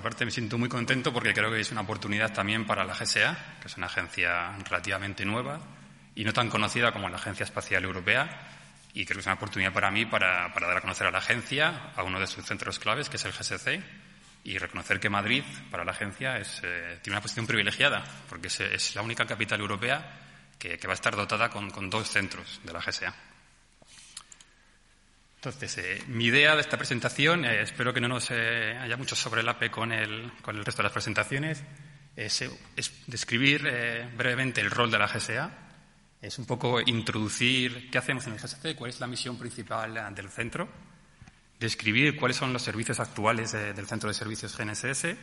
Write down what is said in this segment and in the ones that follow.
Aparte me siento muy contento porque creo que es una oportunidad también para la GSA, que es una agencia relativamente nueva y no tan conocida como la Agencia Espacial Europea. Y creo que es una oportunidad para mí para, dar a conocer a la agencia, a uno de sus centros claves, que es el GSC, y reconocer que Madrid, para la agencia, eh, tiene una posición privilegiada, porque es, la única capital europea que, que va a estar dotada con, con, dos centros de la GSA. Entonces, eh, mi idea de esta presentación, eh, espero que no nos eh, haya mucho sobrelape con el, con el resto de las presentaciones, es, es describir brevemente el rol de la GSA, es un poco introducir qué hacemos en el GSC, cuál es la misión principal del centro, describir cuáles son los servicios actuales de, del Centro de Servicios GNSS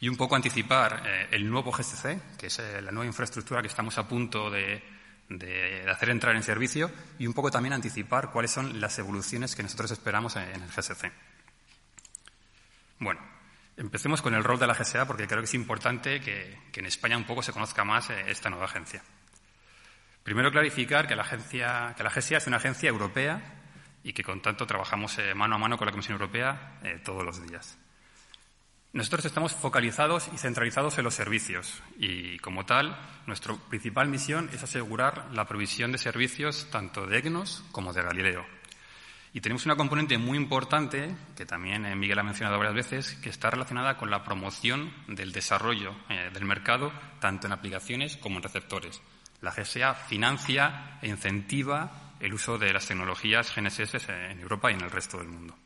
y un poco anticipar eh, el nuevo GSC, que es eh, la nueva infraestructura que estamos a punto de, de, hacer entrar en servicio, y un poco también anticipar cuáles son las evoluciones que nosotros esperamos en, el GSC. Bueno, empecemos con el rol de la GSA porque creo que es importante que, que en España un poco se conozca más eh, esta nueva agencia. Primero clarificar que la, agencia, que la GSA es una agencia europea y que, con tanto, trabajamos eh, mano a mano con la Comisión Europea eh, todos los días. Nosotros estamos focalizados y centralizados en los servicios y, como tal, nuestra principal misión es asegurar la provisión de servicios tanto de EGNOS como de Galileo. Y tenemos una componente muy importante, que también eh, Miguel ha mencionado varias veces, que está relacionada con la promoción del desarrollo eh, del mercado, tanto en aplicaciones como en receptores. La GSA financia e incentiva el uso de las tecnologías GNSS en Europa y en el resto del mundo.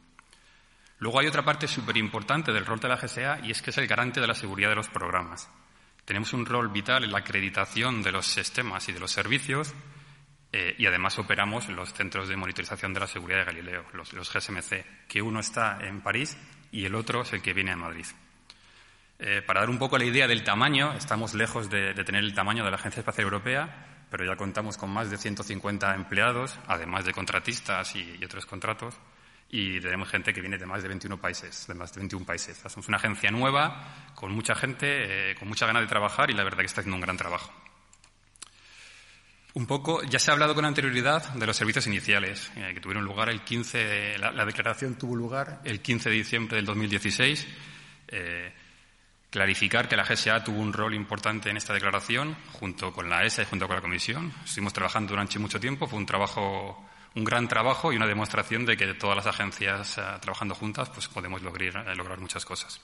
Luego hay otra parte súper importante del rol de la GSA y es que es el garante de la seguridad de los programas. Tenemos un rol vital en la acreditación de los sistemas y de los servicios eh, y además operamos los centros de monitorización de la seguridad de Galileo, los, GSMC, que uno está en París y el otro es el que viene a Madrid. Eh, para dar un poco la idea del tamaño, estamos lejos de, tener el tamaño de la Agencia Espacial Europea, pero ya contamos con más de 150 empleados, además de contratistas y, otros contratos, y tenemos gente que viene de más de 21 países, de más de 21 países. Somos una agencia nueva, con mucha gente, eh, con mucha ganas de trabajar y la verdad que está haciendo un gran trabajo. Un poco, ya se ha hablado con anterioridad de los servicios iniciales, eh, que tuvieron lugar el 15, la, la, declaración tuvo lugar el 15 de diciembre del 2016. Eh, clarificar que la GSA tuvo un rol importante en esta declaración, junto con la ESA y junto con la Comisión. Estuvimos trabajando durante mucho tiempo, fue un trabajo, un gran trabajo y una demostración de que todas las agencias uh, trabajando juntas pues podemos lograr, eh, lograr muchas cosas.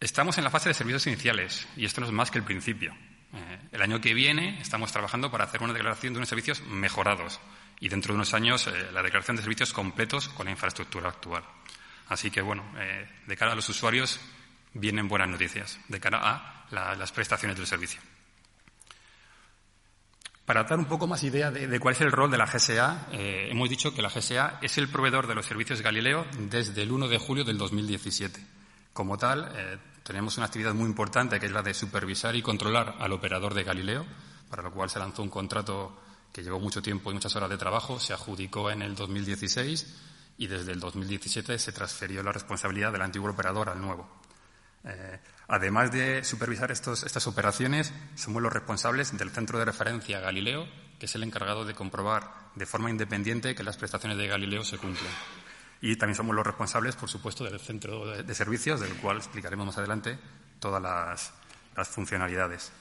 Estamos en la fase de servicios iniciales y esto no es más que el principio. Eh, el año que viene estamos trabajando para hacer una declaración de unos servicios mejorados y dentro de unos años eh, la declaración de servicios completos con la infraestructura actual. Así que, bueno, eh, de cara a los usuarios vienen buenas noticias, de cara a la, las prestaciones del servicio. Para dar un poco más idea de, cuál es el rol de la GSA, eh, hemos dicho que la GSA es el proveedor de los servicios Galileo desde el 1 de julio del 2017. Como tal, eh, tenemos una actividad muy importante que es la de supervisar y controlar al operador de Galileo, para lo cual se lanzó un contrato que llevó mucho tiempo y muchas horas de trabajo, se adjudicó en el 2016 y desde el 2017 se transfirió la responsabilidad del antiguo operador al nuevo. Eh, además de supervisar estas operaciones, somos los responsables del centro de referencia Galileo, que es el encargado de comprobar de forma independiente que las prestaciones de Galileo se cumplen. Y también somos los responsables, por supuesto, del centro de, servicios, del cual explicaremos más adelante todas las, las funcionalidades.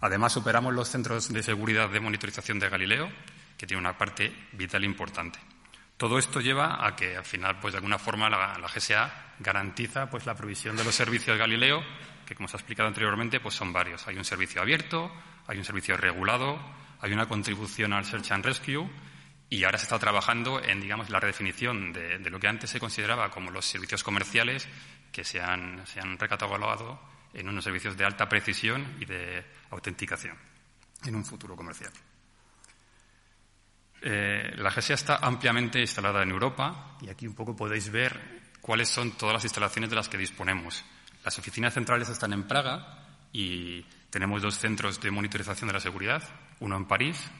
Además, operamos los centros de seguridad de monitorización de Galileo, que tiene una parte vital importante. Todo esto lleva a que, al final, pues de alguna forma, la, la GSA garantiza pues, la provisión de los servicios de Galileo, que, como se ha explicado anteriormente, pues son varios. Hay un servicio abierto, hay un servicio regulado, hay una contribución al Search and Rescue y ahora se está trabajando en, digamos, la redefinición de, lo que antes se consideraba como los servicios comerciales, que se han, se recatalogado en unos servicios de alta precisión y de autenticación en un futuro comercial. Eh, la GSA está ampliamente instalada en Europa y aquí un poco podéis ver cuáles son todas las instalaciones de las que disponemos. Las oficinas centrales están en Praga y tenemos dos centros de monitorización de la seguridad, uno en París,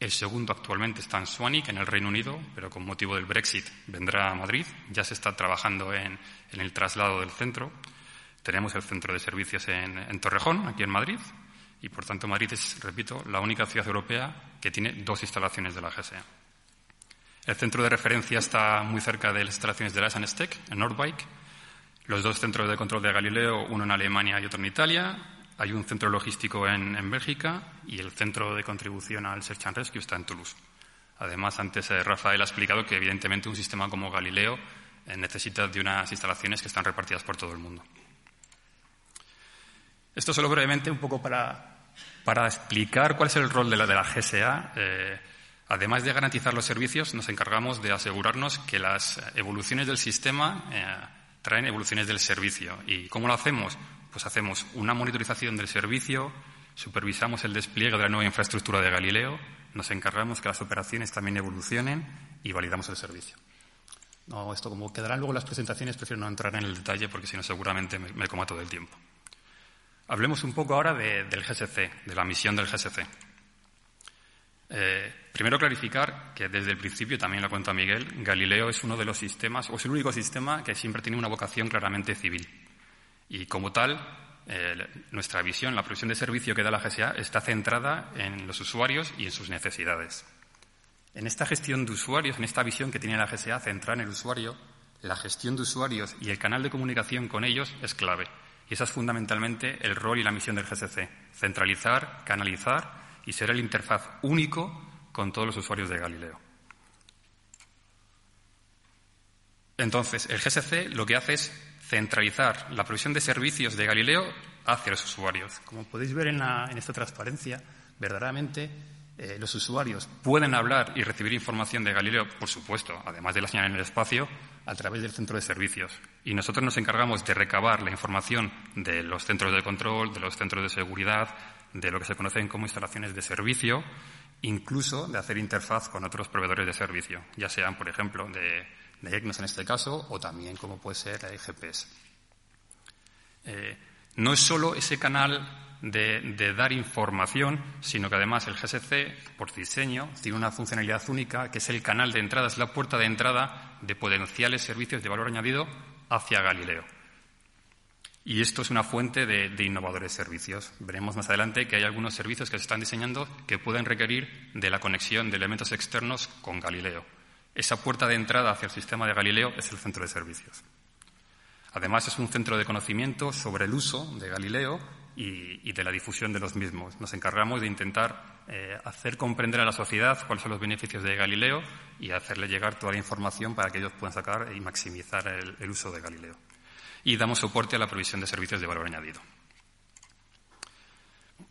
el segundo actualmente está en Swanwick, en el Reino Unido, pero con motivo del Brexit vendrá a Madrid. Ya se está trabajando en, el traslado del centro. Tenemos el centro de servicios en, Torrejón, aquí en Madrid, y por tanto Madrid es, repito, la única ciudad europea que tiene dos instalaciones de la GSA. El centro de referencia está muy cerca de las instalaciones de la SANSTEC, en Nordwijk. Los dos centros de control de Galileo, uno en Alemania y otro en Italia. Hay un centro logístico en, Bélgica y el centro de contribución al Search and Rescue está en Toulouse. Además, antes eh, Rafael ha explicado que, evidentemente, un sistema como Galileo eh, necesita de unas instalaciones que están repartidas por todo el mundo. Esto solo brevemente, un poco para, explicar cuál es el rol de la, de la GSA. Eh, además de garantizar los servicios, nos encargamos de asegurarnos que las evoluciones del sistema traen evoluciones del servicio. ¿Y cómo lo hacemos? pues hacemos una monitorización del servicio, supervisamos el despliegue de la nueva infraestructura de Galileo, nos encargamos que las operaciones también evolucionen y validamos el servicio. No, esto como quedarán luego las presentaciones, prefiero no entrar en el detalle porque si no seguramente me, coma todo el tiempo. Hablemos un poco ahora del GSC, de la misión del GSC. Eh, primero clarificar que desde el principio, también lo cuenta Miguel, Galileo es uno de los sistemas, o es el único sistema que siempre tiene una vocación claramente civil. Y como tal, nuestra visión, la provisión de servicio que da la GSA está centrada en los usuarios y en sus necesidades. En esta gestión de usuarios, en esta visión que tiene la GSA centrada en el usuario, la gestión de usuarios y el canal de comunicación con ellos es clave. Y esa es fundamentalmente el rol y la misión del GSC, centralizar, canalizar y ser el interfaz único con todos los usuarios de Galileo. Entonces, el GSC lo que hace es centralizar la provisión de servicios de Galileo hacia los usuarios. Como podéis ver en, esta transparencia, verdaderamente eh, los usuarios pueden hablar y recibir información de Galileo, por supuesto, además de la señal en el espacio, a través del centro de servicios. Y nosotros nos encargamos de recabar la información de los centros de control, de los centros de seguridad, de lo que se conocen como instalaciones de servicio, incluso de hacer interfaz con otros proveedores de servicio, ya sean, por ejemplo, de de EGNOS en este caso, o también como puede ser la GPS. Eh, no es solo ese canal de, dar información, sino que además el GSC, por diseño, tiene una funcionalidad única, que es el canal de entrada, es la puerta de entrada de potenciales servicios de valor añadido hacia Galileo. Y esto es una fuente de, innovadores servicios. Veremos más adelante que hay algunos servicios que se están diseñando que pueden requerir de la conexión de elementos externos con Galileo. Esa puerta de entrada hacia el sistema de Galileo es el centro de servicios. Además, es un centro de conocimiento sobre el uso de Galileo y, de la difusión de los mismos. Nos encargamos de intentar eh, hacer comprender a la sociedad cuáles son los beneficios de Galileo y hacerle llegar toda la información para que ellos puedan sacar y maximizar el uso de Galileo. Y damos soporte a la provisión de servicios de valor añadido.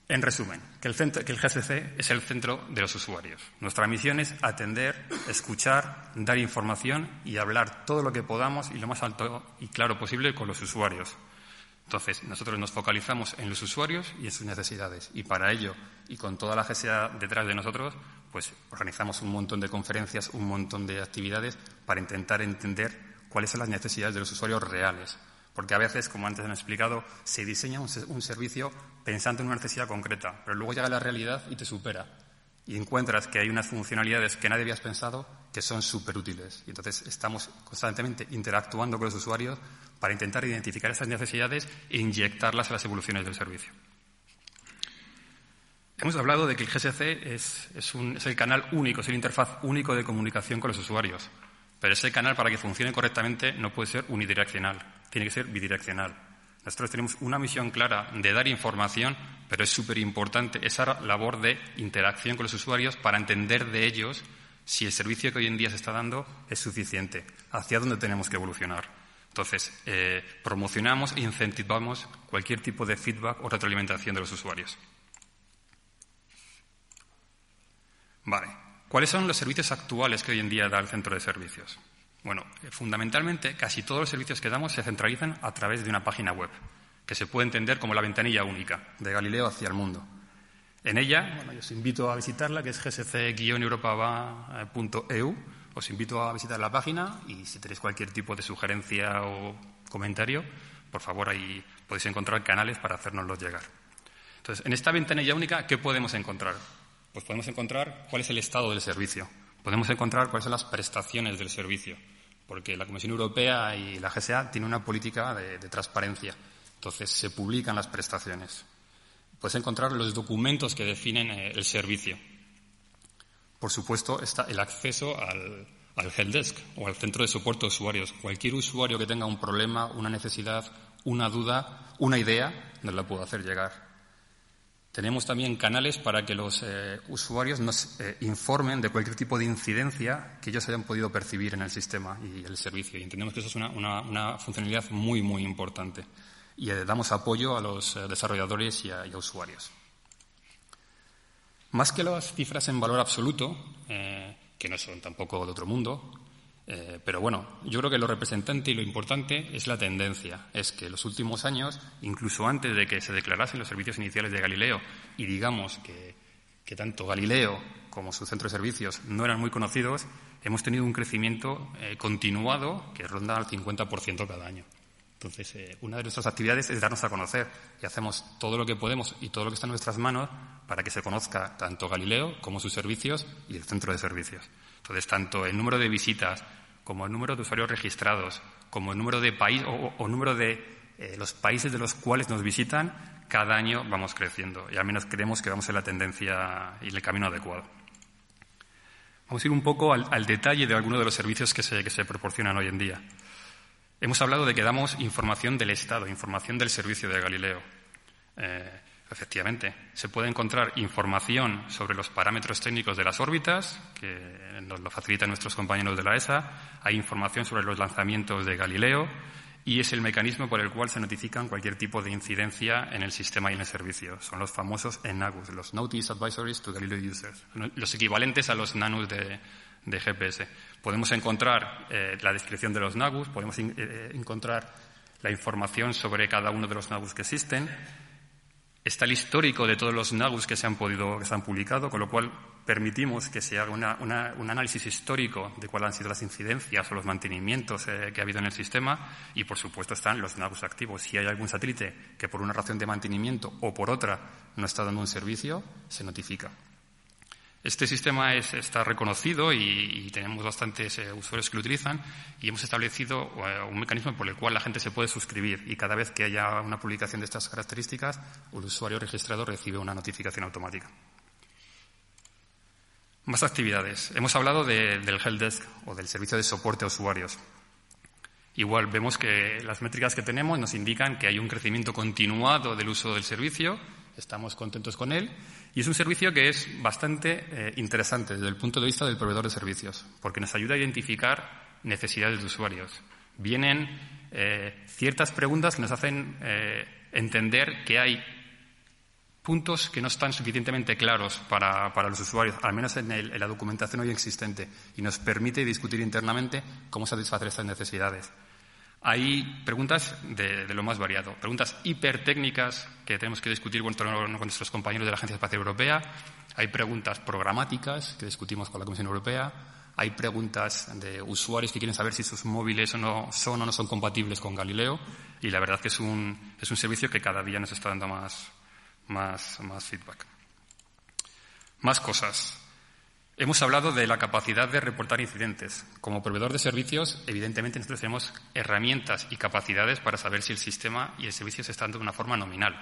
En resumen, que el, GSC es el centro de los usuarios. Nuestra misión es atender, escuchar, dar información y hablar todo lo que podamos y lo más alto y claro posible con los usuarios. Entonces, nosotros nos focalizamos en los usuarios y en sus necesidades. Y para ello, y con toda la GSA detrás de nosotros, pues organizamos un montón de conferencias, un montón de actividades para intentar entender cuáles son las necesidades de los usuarios reales porque a veces, como antes han explicado, se diseña un, servicio pensando en una necesidad concreta, pero luego llega la realidad y te supera. Y encuentras que hay unas funcionalidades que nadie habías pensado que son súper útiles. Y entonces estamos constantemente interactuando con los usuarios para intentar identificar esas necesidades e inyectarlas a las evoluciones del servicio. Hemos hablado de que el GSC es, es el canal único, es el interfaz único de comunicación con los usuarios. Pero ese canal, para que funcione correctamente, no puede ser unidireccional tiene que ser bidireccional. Nosotros tenemos una misión clara de dar información, pero es súper importante esa labor de interacción con los usuarios para entender de ellos si el servicio que hoy en día se está dando es suficiente, hacia dónde tenemos que evolucionar. Entonces, eh, promocionamos e incentivamos cualquier tipo de feedback o retroalimentación de los usuarios. Vale. ¿Cuáles son los servicios actuales que hoy en día da el centro de servicios? Bueno, eh, fundamentalmente casi todos los servicios que damos se centralizan a través de una página web, que se puede entender como la ventanilla única de Galileo hacia el mundo. En ella, bueno, os invito a visitarla, que es gsc-europava.eu, Os invito a visitar la página y si tenéis cualquier tipo de sugerencia o comentario, por favor, ahí podéis encontrar canales para hacérnoslos llegar. Entonces, en esta ventanilla única, ¿qué podemos encontrar? Pues podemos encontrar cuál es el estado del servicio. Podemos encontrar cuáles son las prestaciones del servicio. Porque la Comisión Europea y la GSA tienen una política de, transparencia. Entonces, se publican las prestaciones. Puedes encontrar los documentos que definen eh, el servicio. Por supuesto, está el acceso al, al helpdesk o al centro de soporte de usuarios. Cualquier usuario que tenga un problema, una necesidad, una duda, una idea, nos la puedo hacer llegar. Tenemos también canales para que los eh, usuarios nos eh, informen de cualquier tipo de incidencia que ellos hayan podido percibir en el sistema y el servicio. Y entendemos que eso es una, una, funcionalidad muy, muy importante y eh, damos apoyo a los desarrolladores y a, y a, usuarios. Más que las cifras en valor absoluto, que no son tampoco de otro mundo, eh, pero bueno, yo creo que lo representante y lo importante es la tendencia. Es que en los últimos años, incluso antes de que se declarasen los servicios iniciales de Galileo, y digamos que, tanto Galileo como su centro de servicios no eran muy conocidos, hemos tenido un crecimiento eh, continuado que ronda al 50% cada año. Entonces, eh, una de nuestras actividades es darnos a conocer y hacemos todo lo que podemos y todo lo que está en nuestras manos para que se conozca tanto Galileo como sus servicios y el centro de servicios. Entonces, tanto el número de visitas como el número de usuarios registrados, como el número de países o, o, número de eh, los países de los cuales nos visitan, cada año vamos creciendo y al menos creemos que vamos en la tendencia y el camino adecuado. Vamos a ir un poco al, al detalle de algunos de los servicios que se, que se proporcionan hoy en día. Hemos hablado de que damos información del Estado, información del servicio de Galileo. Eh, efectivamente, se puede encontrar información sobre los parámetros técnicos de las órbitas, que nos lo facilitan nuestros compañeros de la ESA. Hay información sobre los lanzamientos de Galileo y es el mecanismo por el cual se notifican cualquier tipo de incidencia en el sistema y en el servicio. Son los famosos NAGUS, los Notice Advisories to Galileo Users, los equivalentes a los NANUS de, GPS. Podemos encontrar eh, la descripción de los NAGUS, podemos eh, encontrar la información sobre cada uno de los NAGUS que existen. Está el histórico de todos los NAGUS que se han podido, que se han publicado, con lo cual permitimos que se haga un análisis histórico de cuáles han sido las incidencias o los mantenimientos eh, que ha habido en el sistema y, por supuesto, están los NAGUS activos. Si hay algún satélite que por una razón de mantenimiento o por otra no está dando un servicio, se notifica. Este sistema es, está reconocido y, tenemos bastantes eh, usuarios que lo utilizan y hemos establecido eh, un mecanismo por el cual la gente se puede suscribir y cada vez que haya una publicación de estas características, el usuario registrado recibe una notificación automática. Más actividades. Hemos hablado de, del helpdesk o del servicio de soporte a usuarios. Igual vemos que las métricas que tenemos nos indican que hay un crecimiento continuado del uso del servicio, estamos contentos con él y es un servicio que es bastante eh, interesante desde el punto de vista del proveedor de servicios, porque nos ayuda a identificar necesidades de usuarios. Vienen eh, ciertas preguntas que nos hacen eh, entender que hay puntos que no están suficientemente claros para, para los usuarios, al menos en, en, la documentación hoy existente, y nos permite discutir internamente cómo satisfacer estas necesidades. Hay preguntas de, lo más variado, preguntas hipertécnicas que tenemos que discutir con, nuestros compañeros de la Agencia Espacial Europea, hay preguntas programáticas que discutimos con la Comisión Europea, hay preguntas de usuarios que quieren saber si sus móviles o no son o no son compatibles con Galileo, y la verdad que es un, es un servicio que cada día nos está dando más feedback. Más cosas. Hemos hablado de la capacidad de reportar incidentes. Como proveedor de servicios, evidentemente nosotros tenemos herramientas y capacidades para saber si el sistema y el servicio se están dando de una forma nominal.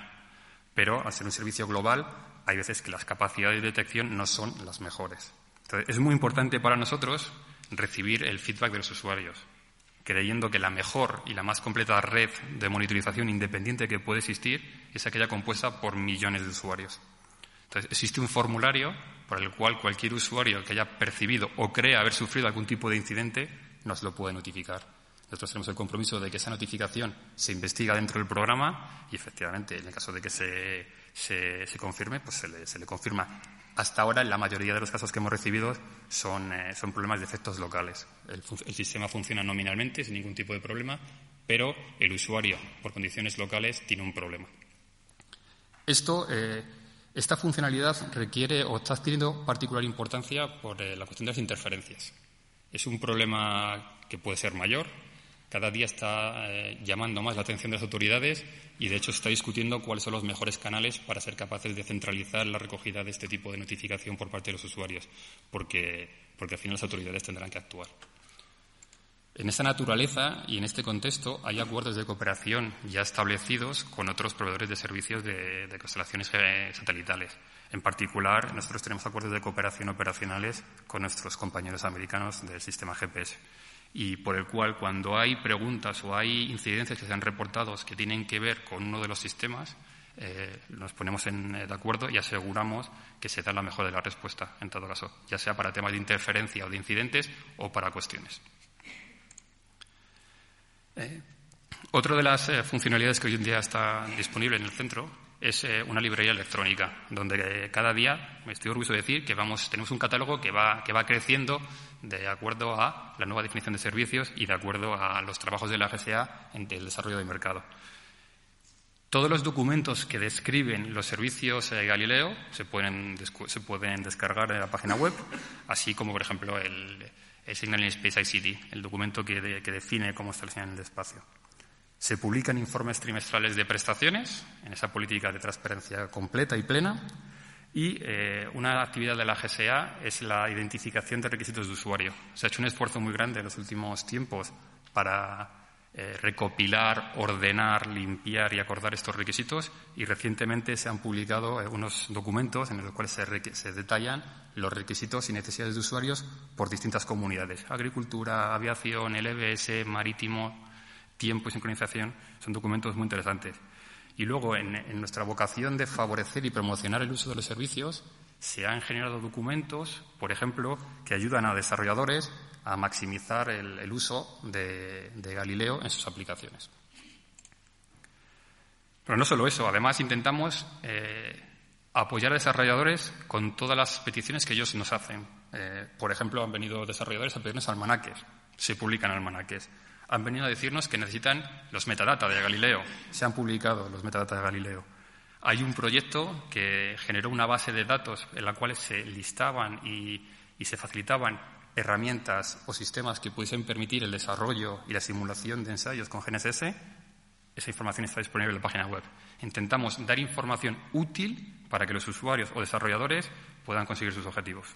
Pero al ser un servicio global, hay veces que las capacidades de detección no son las mejores. Entonces, es muy importante para nosotros recibir el feedback de los usuarios, creyendo que la mejor y la más completa red de monitorización independiente que puede existir es aquella compuesta por millones de usuarios. Entonces, existe un formulario por el cual cualquier usuario que haya percibido o crea haber sufrido algún tipo de incidente nos lo puede notificar. Nosotros tenemos el compromiso de que esa notificación se investiga dentro del programa y, efectivamente, en el caso de que se, se, confirme, pues se le, se le, confirma. Hasta ahora, en la mayoría de los casos que hemos recibido son, eh, son problemas de efectos locales. El, el, sistema funciona nominalmente, sin ningún tipo de problema, pero el usuario, por condiciones locales, tiene un problema. Esto eh, esta funcionalidad requiere o está adquiriendo particular importancia por eh, la cuestión de las interferencias. Es un problema que puede ser mayor. Cada día está eh, llamando más la atención de las autoridades y, de hecho, se está discutiendo cuáles son los mejores canales para ser capaces de centralizar la recogida de este tipo de notificación por parte de los usuarios, porque, porque al final las autoridades tendrán que actuar. En esta naturaleza y en este contexto hay acuerdos de cooperación ya establecidos con otros proveedores de servicios de, constelaciones satelitales. En particular, nosotros tenemos acuerdos de cooperación operacionales con nuestros compañeros americanos del sistema GPS y por el cual cuando hay preguntas o hay incidencias que se han reportado que tienen que ver con uno de los sistemas, eh, nos ponemos en, de acuerdo y aseguramos que se da la mejor de la respuesta, en todo caso, ya sea para temas de interferencia o de incidentes o para cuestiones. Eh, otra de las eh, funcionalidades que hoy en día está disponible en el centro es eh, una librería electrónica, donde cada día, me estoy orgulloso de decir, que vamos, tenemos un catálogo que va, que va creciendo de acuerdo a la nueva definición de servicios y de acuerdo a los trabajos de la GSA en el desarrollo del mercado. Todos los documentos que describen los servicios Galileo se pueden, se pueden descargar en la página web, así como, por ejemplo, el Signal in Space ICT, el documento que, define cómo señal en el espacio. Se publican informes trimestrales de prestaciones en esa política de transparencia completa y plena. Y eh, una actividad de la GSA es la identificación de requisitos de usuario. Se ha hecho un esfuerzo muy grande en los últimos tiempos para eh, recopilar, ordenar, limpiar y acordar estos requisitos y recientemente se han publicado eh, unos documentos en los cuales se, detallan los requisitos y necesidades de usuarios por distintas comunidades. Agricultura, aviación, LBS, marítimo, tiempo y sincronización son documentos muy interesantes. Y luego, en, en nuestra vocación de favorecer y promocionar el uso de los servicios, se han generado documentos, por ejemplo, que ayudan a desarrolladores a maximizar el, uso de, Galileo en sus aplicaciones. Pero no solo eso, además intentamos eh, apoyar a desarrolladores con todas las peticiones que ellos nos hacen. Eh, por ejemplo, han venido desarrolladores a pedirnos almanaques, se publican almanaques. Han venido a decirnos que necesitan los metadata de Galileo, se han publicado los metadata de Galileo. Hay un proyecto que generó una base de datos en la cual se listaban y, y se facilitaban herramientas o sistemas que pudiesen permitir el desarrollo y la simulación de ensayos con GNSS, esa información está disponible en la página web. Intentamos dar información útil para que los usuarios o desarrolladores puedan conseguir sus objetivos.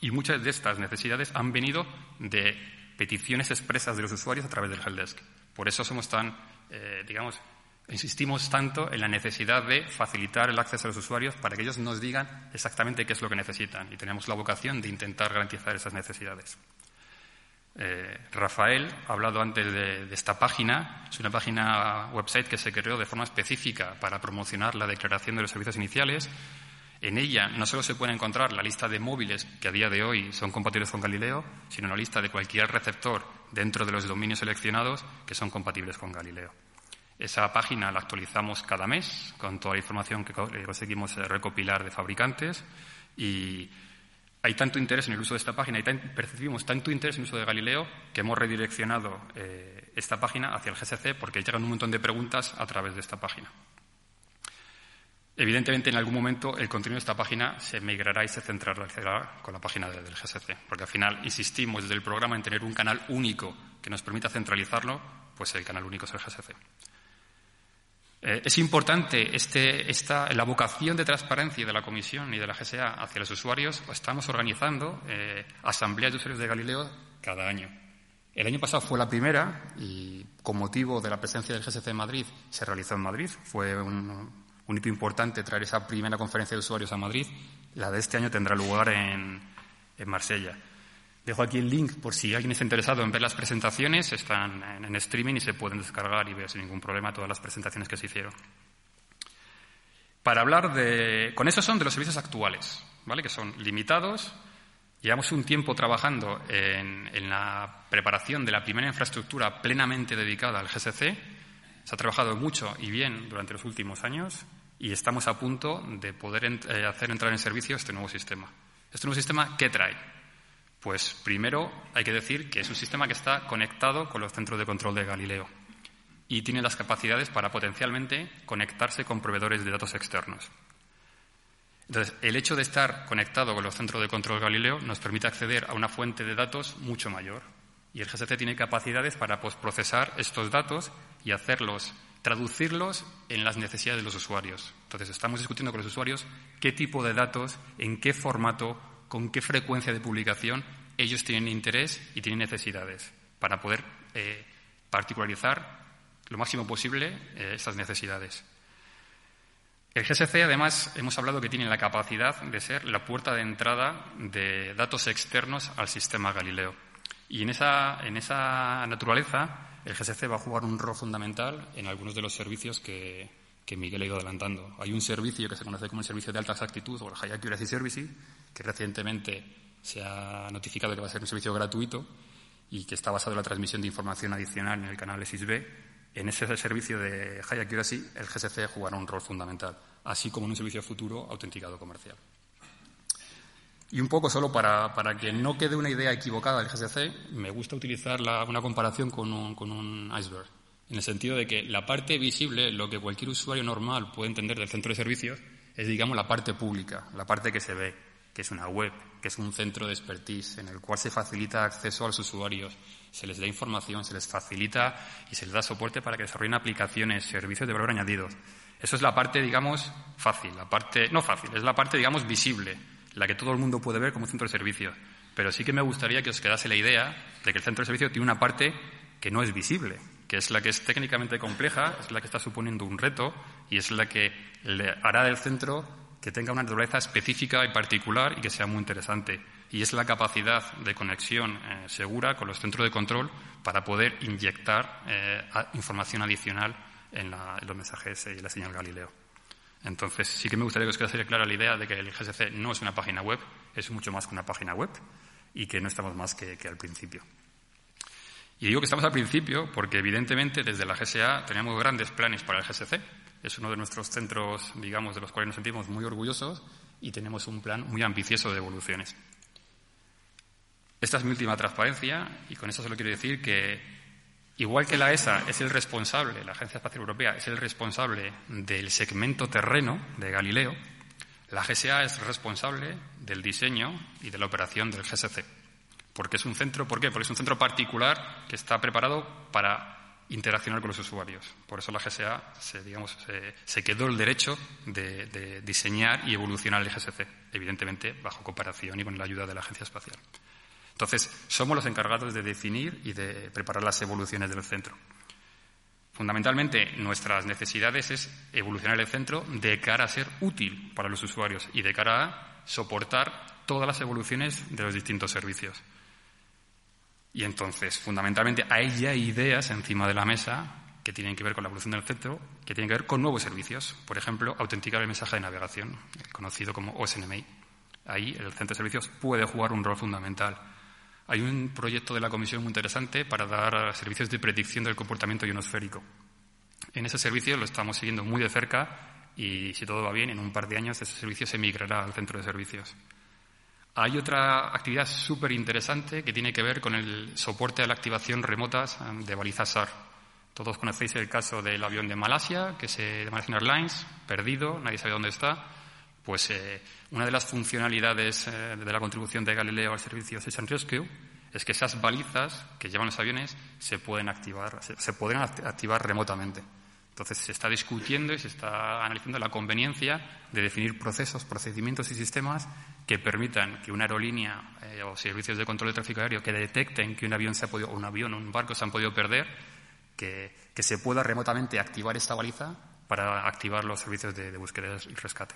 Y muchas de estas necesidades han venido de peticiones expresas de los usuarios a través del helpdesk. Por eso somos tan, eh, digamos, Insistimos tanto en la necesidad de facilitar el acceso a los usuarios para que ellos nos digan exactamente qué es lo que necesitan y tenemos la vocación de intentar garantizar esas necesidades. Eh, Rafael ha hablado antes de, esta página. Es una página website que se creó de forma específica para promocionar la declaración de los servicios iniciales. En ella no solo se puede encontrar la lista de móviles que a día de hoy son compatibles con Galileo, sino una lista de cualquier receptor dentro de los dominios seleccionados que son compatibles con Galileo. Esa página la actualizamos cada mes con toda la información que eh, conseguimos eh, recopilar de fabricantes y hay tanto interés en el uso de esta página y percibimos tanto interés en el uso de Galileo que hemos redireccionado eh, esta página hacia el GSC porque llegan un montón de preguntas a través de esta página. Evidentemente, en algún momento el contenido de esta página se migrará y se centrará con la página del GSC, porque al final insistimos desde el programa en tener un canal único que nos permita centralizarlo, pues el canal único es el GSC. Eh, es importante este, esta, la vocación de transparencia de la Comisión y de la GSA hacia los usuarios. Estamos organizando eh, asambleas de usuarios de Galileo cada año. El año pasado fue la primera y con motivo de la presencia del GSC en Madrid se realizó en Madrid. Fue un, hito importante traer esa primera conferencia de usuarios a Madrid. La de este año tendrá lugar en, en Marsella. Dejo aquí el link por si alguien está interesado en ver las presentaciones. Están en, streaming y se pueden descargar y ver sin ningún problema todas las presentaciones que se hicieron. Para hablar de. Con eso son de los servicios actuales, ¿vale? Que son limitados. Llevamos un tiempo trabajando en, en la preparación de la primera infraestructura plenamente dedicada al GSC. Se ha trabajado mucho y bien durante los últimos años y estamos a punto de poder eh, hacer entrar en servicio este nuevo sistema. Este nuevo sistema, ¿qué trae? Pues primero hay que decir que es un sistema que está conectado con los centros de control de Galileo y tiene las capacidades para potencialmente conectarse con proveedores de datos externos. Entonces, el hecho de estar conectado con los centros de control Galileo nos permite acceder a una fuente de datos mucho mayor. Y el GSC tiene capacidades para procesar estos datos y hacerlos, traducirlos en las necesidades de los usuarios. Entonces, estamos discutiendo con los usuarios qué tipo de datos, en qué formato, con qué frecuencia de publicación ellos tienen interés y tienen necesidades para poder eh, particularizar lo máximo posible eh, estas necesidades. El GSC, además, hemos hablado que tiene la capacidad de ser la puerta de entrada de datos externos al sistema Galileo. Y en esa, en esa naturaleza, el GSC va a jugar un rol fundamental en algunos de los servicios que, que Miguel ha ido adelantando. Hay un servicio que se conoce como el servicio de alta exactitud o el High Accuracy Service, que recientemente se ha notificado que va a ser un servicio gratuito y que está basado en la transmisión de información adicional en el canal SISB. En ese servicio de High Accuracy, el GSC jugará un rol fundamental, así como en un servicio futuro autenticado comercial. Y un poco solo para, para, que no quede una idea equivocada del GSC, me gusta utilizar una comparación con un, con un iceberg en el sentido de que la parte visible, lo que cualquier usuario normal puede entender del centro de servicios, es, digamos, la parte pública, la parte que se ve, que es una web, que es un centro de expertise en el cual se facilita acceso a los usuarios, se les da información, se les facilita y se les da soporte para que desarrollen aplicaciones, servicios de valor añadido. Eso es la parte, digamos, fácil, la parte, no fácil, es la parte, digamos, visible, la que todo el mundo puede ver como centro de servicios. Pero sí que me gustaría que os quedase la idea de que el centro de servicios tiene una parte que no es visible, que es la que es técnicamente compleja, es la que está suponiendo un reto y es la que le hará del centro que tenga una naturaleza específica y particular y que sea muy interesante. Y es la capacidad de conexión eh, segura con los centros de control para poder inyectar eh, información adicional en, los mensajes y la señal Galileo. Entonces, sí que me gustaría que os quedase clara la idea de que el GSC no es una página web, es mucho más que una página web y que no estamos más que al principio. Y digo que estamos al principio porque, evidentemente, desde la GSA tenemos grandes planes para el GSC. Es uno de nuestros centros, digamos, de los cuales nos sentimos muy orgullosos y tenemos un plan muy ambicioso de evoluciones. Esta es mi última transparencia y con eso solo quiero decir que, igual que la ESA es el responsable, la Agencia Espacial Europea es el responsable del segmento terreno de Galileo, la GSA es responsable del diseño y de la operación del GSC porque es un centro, ¿por qué? Porque es un centro particular que está preparado para interaccionar con los usuarios. Por eso la GSA se, quedó el derecho de, diseñar y evolucionar el GSC, evidentemente bajo cooperación y con la ayuda de la Agencia Espacial. Entonces, somos los encargados de definir y de preparar las evoluciones del centro. Fundamentalmente, nuestras necesidades es evolucionar el centro de cara a ser útil para los usuarios y de cara a soportar todas las evoluciones de los distintos servicios. Y entonces, fundamentalmente, hay ya ideas encima de la mesa que tienen que ver con la evolución del centro, que tienen que ver con nuevos servicios. Por ejemplo, autenticar el mensaje de navegación, conocido como OSNMI. Ahí el centro de servicios puede jugar un rol fundamental. Hay un proyecto de la Comisión muy interesante para dar servicios de predicción del comportamiento ionosférico. En ese servicio lo estamos siguiendo muy de cerca y, si todo va bien, en un par de años ese servicio se migrará al centro de servicios. Hay otra actividad súper interesante que tiene que ver con el soporte a la activación remota um, de balizas SAR. Todos conocéis el caso del avión de Malasia, que se, de Malaysian Airlines, perdido, nadie sabe dónde está. Pues eh, una de las funcionalidades eh, de la contribución de Galileo al servicio Search and Rescue es que esas balizas que llevan los aviones se pueden activar, se pueden activar remotamente. Entonces se está discutiendo y se está analizando la conveniencia de definir procesos, procedimientos y sistemas que permitan que una aerolínea eh, o servicios de control de tráfico aéreo que detecten que un avión se ha podido, un avión un barco se han podido perder, que, se pueda remotamente activar esta baliza para activar los servicios de, búsqueda y rescate.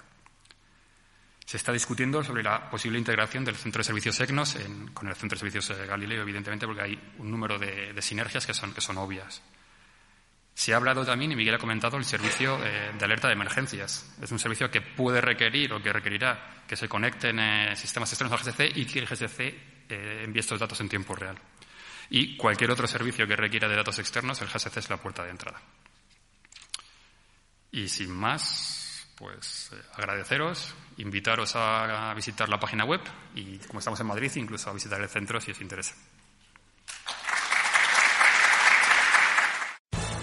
Se está discutiendo sobre la posible integración del centro de servicios EGNOS con el centro de servicios eh, Galileo, evidentemente, porque hay un número de, sinergias que son obvias. Se ha hablado también, y Miguel ha comentado, el servicio eh, de alerta de emergencias. Es un servicio que puede requerir o que requerirá que se conecten eh, sistemas externos al GSC y que el GSC eh, envíe estos datos en tiempo real. Y cualquier otro servicio que requiera de datos externos, el GSC es la puerta de entrada. Y sin más, pues agradeceros, invitaros a visitar la página web y, como estamos en Madrid, incluso a visitar el centro si os interesa.